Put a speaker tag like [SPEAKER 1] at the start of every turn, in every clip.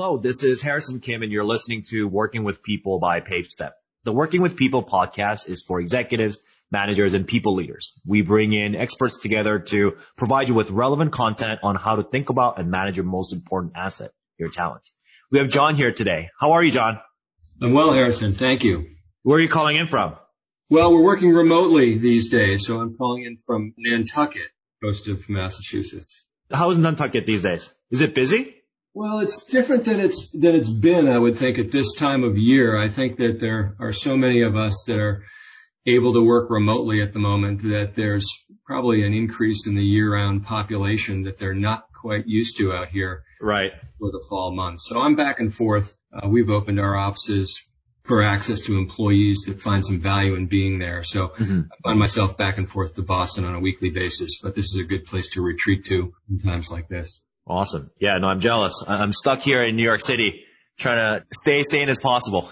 [SPEAKER 1] Hello, this is Harrison Kim and you're listening to Working with People by PageStep. The Working with People podcast is for executives, managers, and people leaders. We bring in experts together to provide you with relevant content on how to think about and manage your most important asset, your talent. We have John here today. How are you, John?
[SPEAKER 2] I'm well, Harrison. Thank you.
[SPEAKER 1] Where are you calling in from?
[SPEAKER 2] Well, we're working remotely these days, so I'm calling in from Nantucket, coast of Massachusetts.
[SPEAKER 1] How is Nantucket these days? Is it busy?
[SPEAKER 2] Well, it's different than it's than it's been, I would think, at this time of year. I think that there are so many of us that are able to work remotely at the moment that there's probably an increase in the year-round population that they're not quite used to out here.
[SPEAKER 1] Right.
[SPEAKER 2] For the fall months. So I'm back and forth. Uh, we've opened our offices for access to employees that find some value in being there. So mm-hmm. I find myself back and forth to Boston on a weekly basis, but this is a good place to retreat to in times like this.
[SPEAKER 1] Awesome. Yeah, no, I'm jealous. I'm stuck here in New York City trying to stay sane as possible.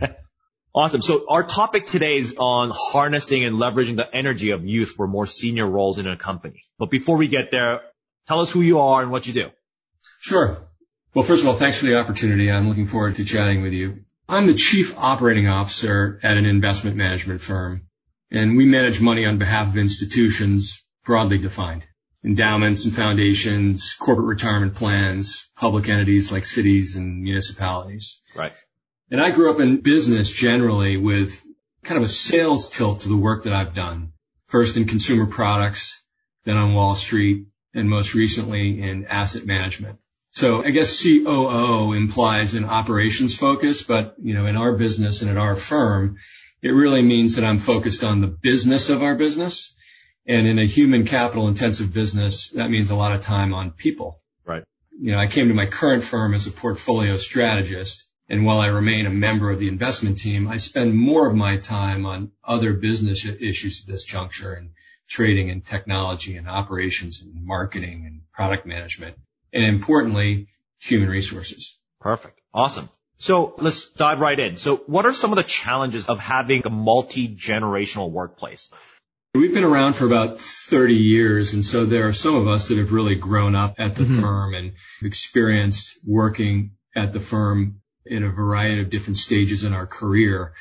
[SPEAKER 1] awesome. So our topic today is on harnessing and leveraging the energy of youth for more senior roles in a company. But before we get there, tell us who you are and what you do.
[SPEAKER 2] Sure. Well, first of all, thanks for the opportunity. I'm looking forward to chatting with you. I'm the chief operating officer at an investment management firm, and we manage money on behalf of institutions broadly defined endowments and foundations, corporate retirement plans, public entities like cities and municipalities.
[SPEAKER 1] Right.
[SPEAKER 2] And I grew up in business generally with kind of a sales tilt to the work that I've done. First in consumer products, then on Wall Street, and most recently in asset management. So I guess COO implies an operations focus, but you know, in our business and at our firm, it really means that I'm focused on the business of our business and in a human capital intensive business, that means a lot of time on people.
[SPEAKER 1] Right.
[SPEAKER 2] You know, I came to my current firm as a portfolio strategist. And while I remain a member of the investment team, I spend more of my time on other business issues at this juncture and trading and technology and operations and marketing and product management. And importantly, human resources.
[SPEAKER 1] Perfect. Awesome. So let's dive right in. So what are some of the challenges of having a multi-generational workplace?
[SPEAKER 2] We've been around for about 30 years. And so there are some of us that have really grown up at the mm-hmm. firm and experienced working at the firm in a variety of different stages in our career,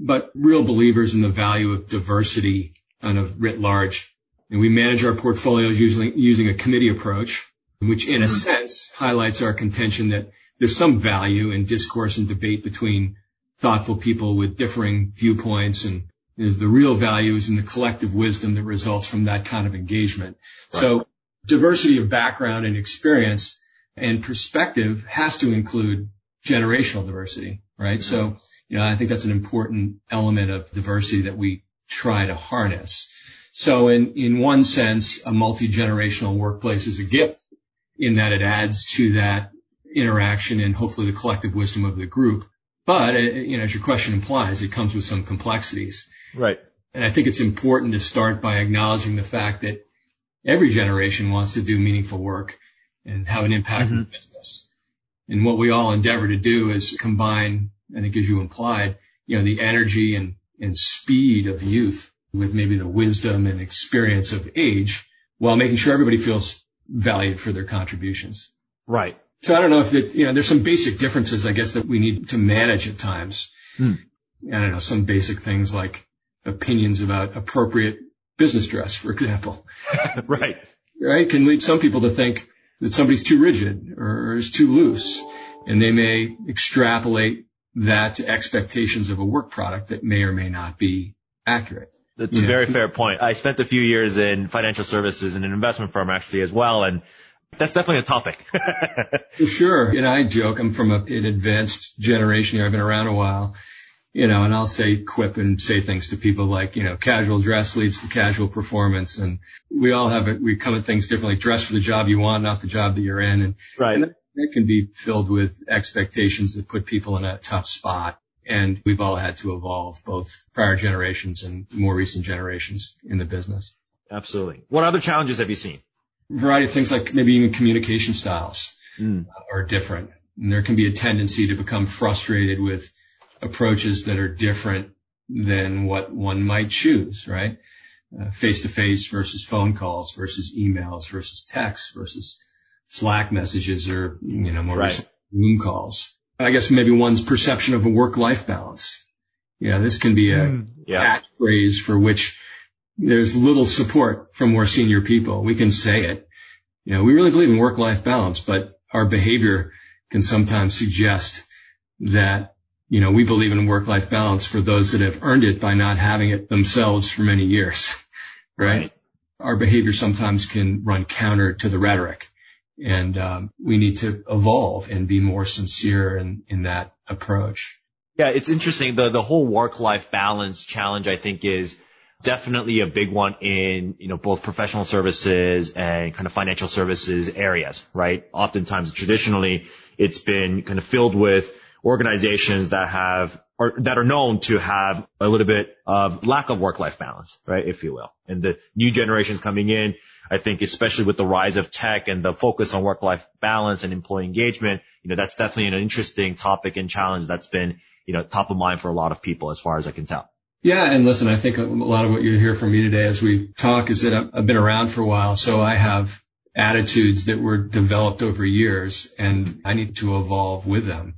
[SPEAKER 2] but real believers in the value of diversity kind of writ large. And we manage our portfolios using, using a committee approach, which in a mm-hmm. sense highlights our contention that there's some value in discourse and debate between thoughtful people with differing viewpoints and is the real value is in the collective wisdom that results from that kind of engagement. Right. So diversity of background and experience and perspective has to include generational diversity, right? Mm-hmm. So, you know, I think that's an important element of diversity that we try to harness. So in, in one sense, a multi-generational workplace is a gift in that it adds to that interaction and hopefully the collective wisdom of the group. But, uh, you know, as your question implies, it comes with some complexities.
[SPEAKER 1] Right.
[SPEAKER 2] And I think it's important to start by acknowledging the fact that every generation wants to do meaningful work and have an impact mm-hmm. in the business. And what we all endeavor to do is combine, I think as you implied, you know, the energy and, and speed of youth with maybe the wisdom and experience of age while making sure everybody feels valued for their contributions.
[SPEAKER 1] Right.
[SPEAKER 2] So I don't know if that, you know, there's some basic differences, I guess, that we need to manage at times. Mm. I don't know, some basic things like opinions about appropriate business dress, for example.
[SPEAKER 1] right.
[SPEAKER 2] Right. Can lead some people to think that somebody's too rigid or is too loose and they may extrapolate that to expectations of a work product that may or may not be accurate.
[SPEAKER 1] That's a very fair point. I spent a few years in financial services in an investment firm actually as well. And that's definitely a topic.
[SPEAKER 2] For sure. And I joke, I'm from a, an advanced generation here. I've been around a while you know, and I'll say quip and say things to people like, you know, casual dress leads to casual performance. And we all have it. We come at things differently. Dress for the job you want, not the job that you're in. And,
[SPEAKER 1] right.
[SPEAKER 2] and that can be filled with expectations that put people in a tough spot. And we've all had to evolve both prior generations and more recent generations in the business.
[SPEAKER 1] Absolutely. What other challenges have you seen?
[SPEAKER 2] A variety of things like maybe even communication styles mm. are different. And there can be a tendency to become frustrated with approaches that are different than what one might choose, right? Face to face versus phone calls versus emails versus text versus Slack messages or, you know, more right. Zoom calls. I guess maybe one's perception of a work-life balance. Yeah, this can be a mm, yeah. catchphrase for which there's little support from more senior people. We can say it. You know, we really believe in work-life balance, but our behavior can sometimes suggest that, you know, we believe in work-life balance for those that have earned it by not having it themselves for many years, right? right. Our behavior sometimes can run counter to the rhetoric and um, we need to evolve and be more sincere in, in that approach.
[SPEAKER 1] Yeah, it's interesting. The the whole work life balance challenge, I think, is definitely a big one in you know both professional services and kind of financial services areas, right? Oftentimes, traditionally, it's been kind of filled with organizations that have or that are known to have a little bit of lack of work-life balance, right, if you will. And the new generations coming in, I think, especially with the rise of tech and the focus on work-life balance and employee engagement, you know, that's definitely an interesting topic and challenge that's been, you know, top of mind for a lot of people as far as I can tell.
[SPEAKER 2] Yeah, and listen, I think a lot of what you hear from me today as we talk is that I've been around for a while, so I have attitudes that were developed over years and I need to evolve with them.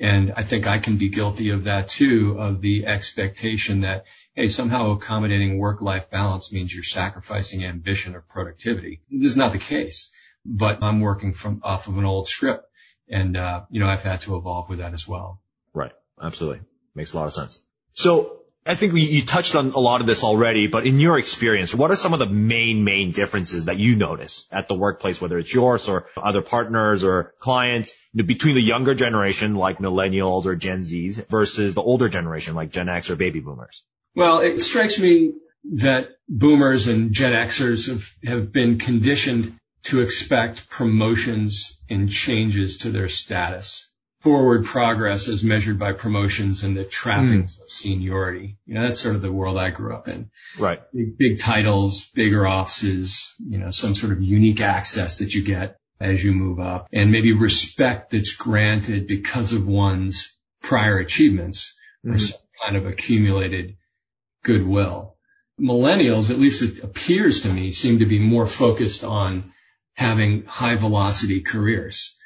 [SPEAKER 2] And I think I can be guilty of that too, of the expectation that, hey, somehow accommodating work-life balance means you're sacrificing ambition or productivity. This is not the case, but I'm working from off of an old script. And, uh, you know, I've had to evolve with that as well.
[SPEAKER 1] Right. Absolutely. Makes a lot of sense. So I think we, you touched on a lot of this already, but in your experience, what are some of the main, main differences that you notice at the workplace, whether it's yours or other partners or clients, you know, between the younger generation like millennials or Gen Zs versus the older generation like Gen X or baby boomers?
[SPEAKER 2] Well, it strikes me that boomers and Gen Xers have, have been conditioned to expect promotions and changes to their status forward progress as measured by promotions and the trappings mm. of seniority. You know, that's sort of the world I grew up in.
[SPEAKER 1] Right.
[SPEAKER 2] Big, big titles, bigger offices, you know, some sort of unique access that you get as you move up and maybe respect that's granted because of one's prior achievements mm. or hmm. some kind of accumulated goodwill. Millennials, at least it appears to me, seem to be more focused on having high velocity careers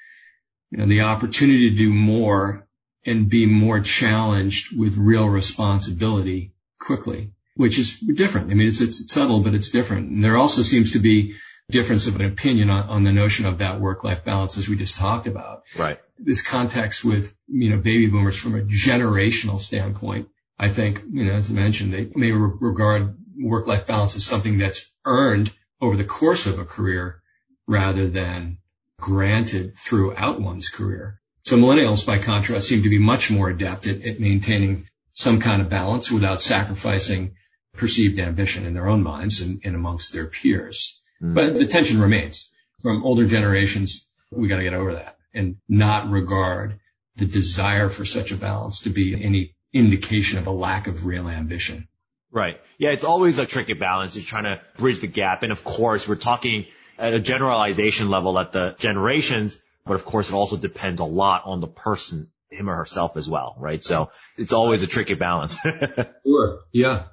[SPEAKER 2] you know, the opportunity to do more and be more challenged with real responsibility quickly, which is different. I mean, it's, it's subtle, but it's different. And there also seems to be difference of an opinion on, on the notion of that work-life balance as we just talked about.
[SPEAKER 1] Right.
[SPEAKER 2] This context with, you know, baby boomers from a generational standpoint, I think, you know, as I mentioned, they may re- regard work-life balance as something that's earned over the course of a career rather than granted throughout one's career. So millennials, by contrast, seem to be much more adept at, at maintaining some kind of balance without sacrificing perceived ambition in their own minds and, and amongst their peers. Mm. But the tension remains. From older generations, we got to get over that and not regard the desire for such a balance to be any indication of a lack of real ambition.
[SPEAKER 1] Right. Yeah, it's always a tricky balance. You're trying to bridge the gap. And of course, we're talking at a generalization level at the generations, but of course it also depends a lot on the person, him or herself as well, right? So it's always a tricky balance.
[SPEAKER 2] sure. Yeah.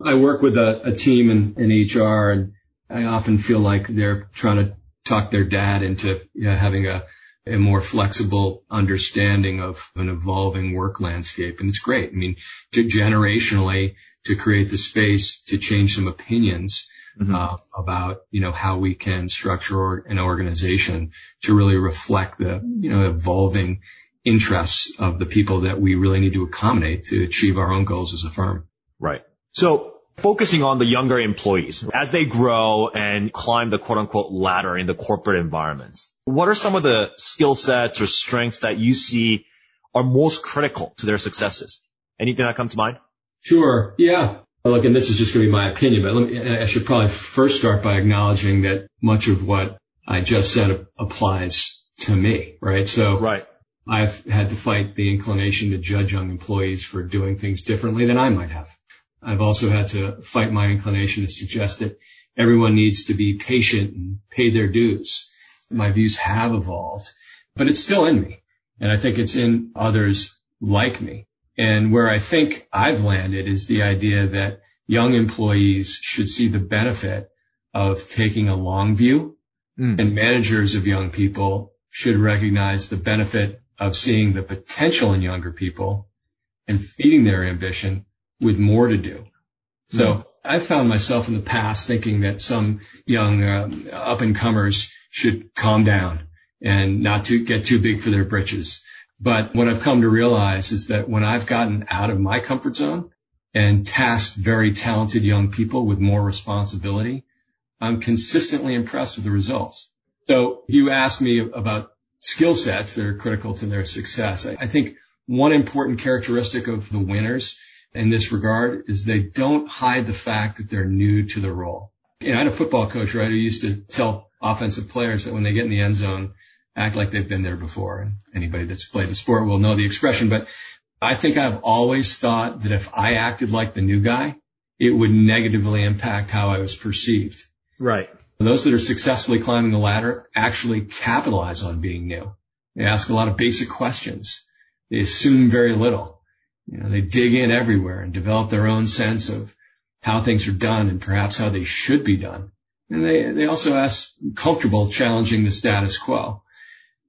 [SPEAKER 2] I work with a, a team in, in HR and I often feel like they're trying to talk their dad into you know, having a, a more flexible understanding of an evolving work landscape. And it's great. I mean, to generationally, to create the space to change some opinions mm-hmm. uh, about you know how we can structure an organization to really reflect the you know evolving interests of the people that we really need to accommodate to achieve our own goals as a firm.
[SPEAKER 1] Right. So focusing on the younger employees as they grow and climb the quote unquote ladder in the corporate environments. What are some of the skill sets or strengths that you see are most critical to their successes? Anything that come to mind?
[SPEAKER 2] Sure. Yeah. Look, and this is just going to be my opinion, but me, I should probably first start by acknowledging that much of what I just said applies to me, right? So
[SPEAKER 1] right.
[SPEAKER 2] I've had to fight the inclination to judge young employees for doing things differently than I might have. I've also had to fight my inclination to suggest that everyone needs to be patient and pay their dues. My views have evolved, but it's still in me. And I think it's in others like me. And where I think I've landed is the idea that young employees should see the benefit of taking a long view mm. and managers of young people should recognize the benefit of seeing the potential in younger people and feeding their ambition with more to do. So mm. I found myself in the past thinking that some young uh, up and comers should calm down and not to get too big for their britches. But what I've come to realize is that when I've gotten out of my comfort zone and tasked very talented young people with more responsibility, I'm consistently impressed with the results. So you asked me about skill sets that are critical to their success. I think one important characteristic of the winners in this regard is they don't hide the fact that they're new to the role. You know, I had a football coach, right, who used to tell offensive players that when they get in the end zone, act like they've been there before. And anybody that's played the sport will know the expression. But I think I've always thought that if I acted like the new guy, it would negatively impact how I was perceived.
[SPEAKER 1] Right.
[SPEAKER 2] Those that are successfully climbing the ladder actually capitalize on being new. They ask a lot of basic questions. They assume very little. You know, they dig in everywhere and develop their own sense of how things are done and perhaps how they should be done. And they, they also ask comfortable challenging the status quo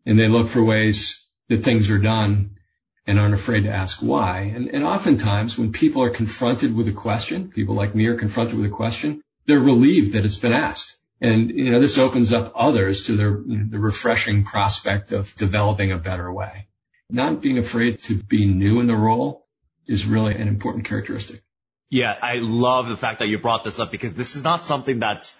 [SPEAKER 2] and they look for ways that things are done and aren't afraid to ask why. And, and oftentimes when people are confronted with a question, people like me are confronted with a question, they're relieved that it's been asked. And, you know, this opens up others to the, you know, the refreshing prospect of developing a better way. Not being afraid to be new in the role is really an important characteristic.
[SPEAKER 1] Yeah, I love the fact that you brought this up because this is not something that's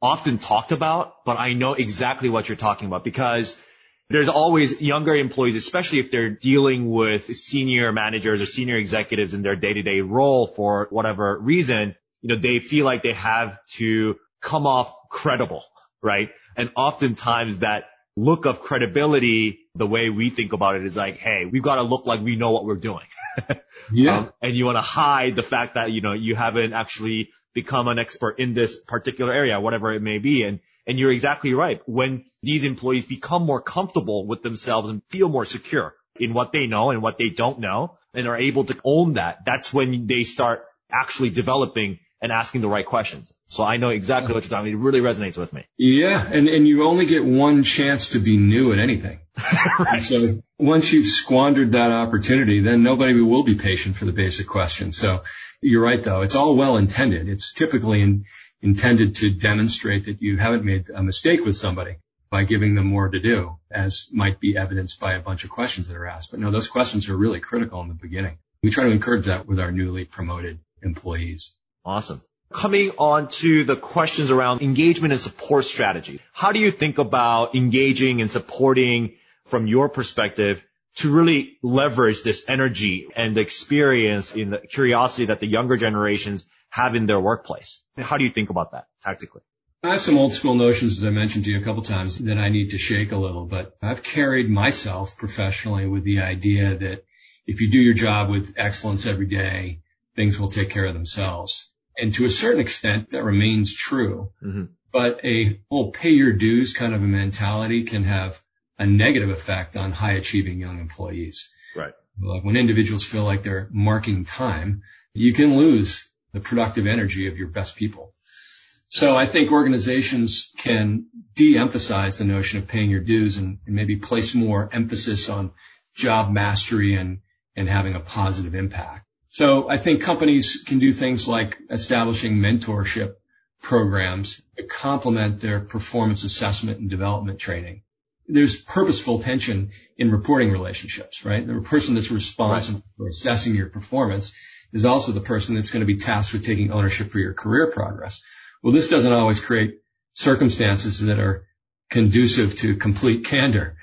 [SPEAKER 1] often talked about, but I know exactly what you're talking about because there's always younger employees, especially if they're dealing with senior managers or senior executives in their day-to-day role for whatever reason, you know, they feel like they have to come off credible, right? And oftentimes that look of credibility, the way we think about it is like, hey, we've got to look like we know what we're doing.
[SPEAKER 2] yeah. Um,
[SPEAKER 1] and you want to hide the fact that, you know, you haven't actually become an expert in this particular area, whatever it may be. And and you're exactly right. When these employees become more comfortable with themselves and feel more secure in what they know and what they don't know and are able to own that, that's when they start actually developing and asking the right questions. So I know exactly what you're talking about. It really resonates with me.
[SPEAKER 2] Yeah. And, and you only get one chance to be new at anything.
[SPEAKER 1] right.
[SPEAKER 2] So once you've squandered that opportunity, then nobody will be patient for the basic questions. So you're right though. It's all well intended. It's typically in, intended to demonstrate that you haven't made a mistake with somebody by giving them more to do, as might be evidenced by a bunch of questions that are asked. But no, those questions are really critical in the beginning. We try to encourage that with our newly promoted employees.
[SPEAKER 1] Awesome. Coming on to the questions around engagement and support strategy. How do you think about engaging and supporting from your perspective to really leverage this energy and the experience in the curiosity that the younger generations have in their workplace. How do you think about that tactically?
[SPEAKER 2] I have some old school notions, as I mentioned to you a couple times, that I need to shake a little, but I've carried myself professionally with the idea that if you do your job with excellence every day, things will take care of themselves. And to a certain extent, that remains true. Mm-hmm. But a whole pay your dues kind of a mentality can have a negative effect on high achieving young employees.
[SPEAKER 1] Right.
[SPEAKER 2] Like when individuals feel like they're marking time, you can lose the productive energy of your best people. So I think organizations can de-emphasize the notion of paying your dues and, and maybe place more emphasis on job mastery and, and having a positive impact. So I think companies can do things like establishing mentorship programs to complement their performance assessment and development training. There's purposeful tension in reporting relationships, right? The person that's responsible right. for assessing your performance is also the person that's going to be tasked with taking ownership for your career progress. Well, this doesn't always create circumstances that are conducive to complete candor.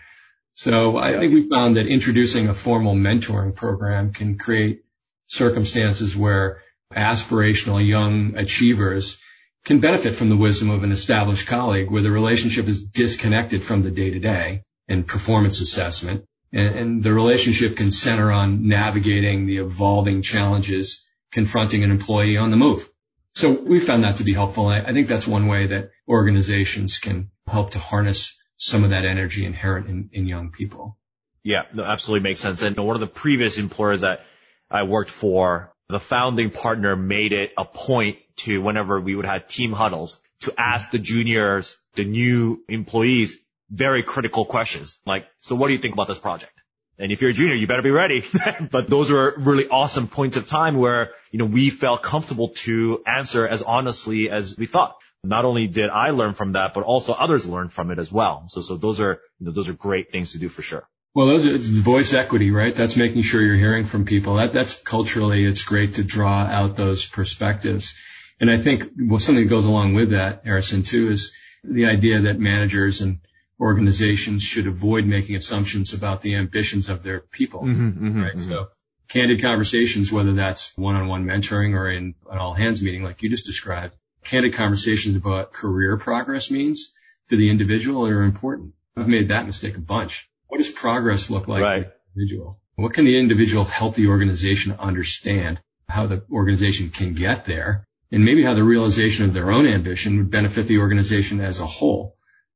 [SPEAKER 2] So I think we found that introducing a formal mentoring program can create circumstances where aspirational young achievers can benefit from the wisdom of an established colleague where the relationship is disconnected from the day to day and performance assessment and, the relationship can center on navigating the evolving challenges confronting an employee on the move. So we found that to be helpful. I, I think that's one way that organizations can help to harness some of that energy inherent in, in young people.
[SPEAKER 1] Yeah, no, absolutely makes sense. And one of the previous employers that I worked for, the founding partner made it a point to whenever we would have team huddles to ask the juniors, the new employees, very critical questions like, so what do you think about this project? And if you're a junior, you better be ready. but those were really awesome points of time where, you know, we felt comfortable to answer as honestly as we thought. Not only did I learn from that, but also others learned from it as well. So, so those are, you know, those are great things to do for sure.
[SPEAKER 2] Well, those are, it's voice equity, right? That's making sure you're hearing from people. That, that's culturally, it's great to draw out those perspectives. And I think well, something that goes along with that, Harrison, too, is the idea that managers and organizations should avoid making assumptions about the ambitions of their people, mm-hmm, mm-hmm, right? Mm-hmm. So candid conversations, whether that's one-on-one mentoring or in an all hands meeting like you just described, candid conversations about career progress means to the individual are important. I've made that mistake a bunch. What does progress look like right. for the individual? What can the individual help the organization understand how the organization can get there and maybe how the realization of their own ambition would benefit the organization as a whole,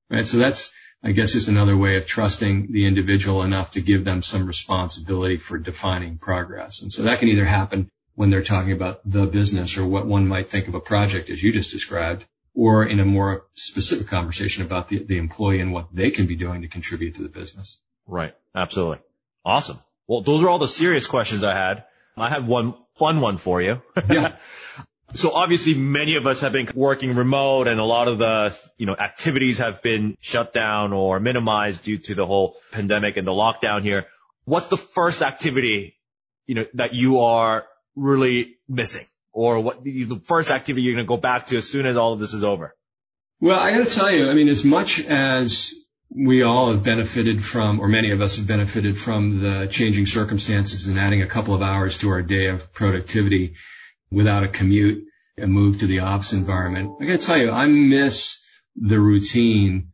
[SPEAKER 2] right? So that's, I guess just another way of trusting the individual enough to give them some responsibility for defining progress. And so that can either happen when they're talking about the business or what one might think of a project as you just described, or in a more specific conversation about the, the employee and what they can be doing to contribute to the business.
[SPEAKER 1] Right. Absolutely. Awesome. Well, those are all the serious questions I had. I had one fun one for you. Yeah. So obviously many of us have been working remote and a lot of the, you know, activities have been shut down or minimized due to the whole pandemic and the lockdown here. What's the first activity, you know, that you are really missing or what the first activity you're going to go back to as soon as all of this is over?
[SPEAKER 2] Well, I got to tell you, I mean, as much as we all have benefited from, or many of us have benefited from the changing circumstances and adding a couple of hours to our day of productivity, without a commute and move to the office environment. I got to tell you, I miss the routine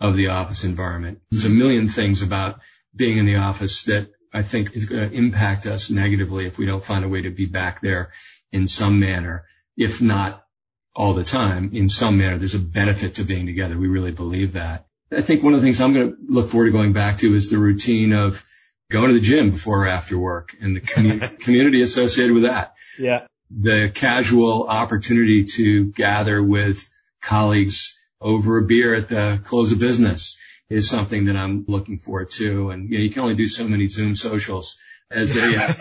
[SPEAKER 2] of the office environment. Hmm. There's a million things about being in the office that I think is going to impact us negatively if we don't find a way to be back there in some manner, if not all the time, in some manner. There's a benefit to being together. We really believe that. I think one of the things I'm going to look forward to going back to is the routine of going to the gym before or after work and the community associated with that.
[SPEAKER 1] Yeah
[SPEAKER 2] the casual opportunity to gather with colleagues over a beer at the close of business is something that I'm looking forward to. And you, know, you can only do so many Zoom socials as they uh,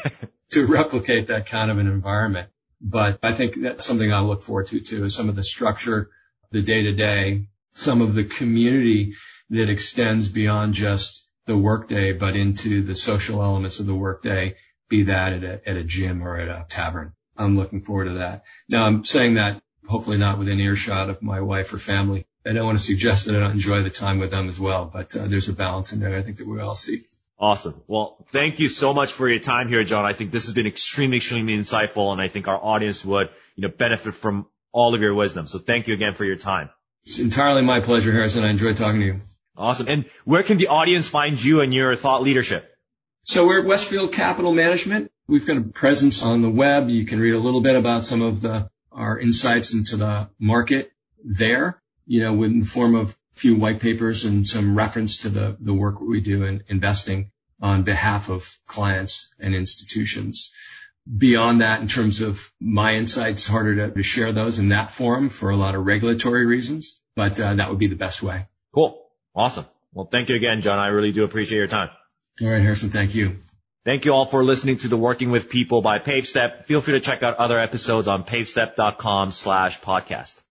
[SPEAKER 2] to replicate that kind of an environment. But I think that's something I look forward to too is some of the structure, the day to day, some of the community that extends beyond just the workday, but into the social elements of the workday, be that at a, at a gym or at a tavern. I'm looking forward to that. Now I'm saying that hopefully not within earshot of my wife or family. I don't want to suggest that I don't enjoy the time with them as well, but uh, there's a balance in there. I think that we all see.
[SPEAKER 1] Awesome. Well, thank you so much for your time here, John. I think this has been extremely, extremely insightful, and I think our audience would, you know, benefit from all of your wisdom. So thank you again for your time.
[SPEAKER 2] It's entirely my pleasure, Harrison. I enjoyed talking to you.
[SPEAKER 1] Awesome. And where can the audience find you and your thought leadership?
[SPEAKER 2] So we're at Westfield Capital Management. We've got a presence on the web. You can read a little bit about some of the, our insights into the market there, you know, in the form of a few white papers and some reference to the, the work we do in investing on behalf of clients and institutions. Beyond that, in terms of my insights, harder to, share those in that forum for a lot of regulatory reasons, but uh, that would be the best way.
[SPEAKER 1] Cool. Awesome. Well, thank you again, John. I really do appreciate your time.
[SPEAKER 2] All right, Harrison. Thank you.
[SPEAKER 1] Thank you all for listening to the Working with People by PageStep. Feel free to check out other episodes on pagestep.com slash podcast.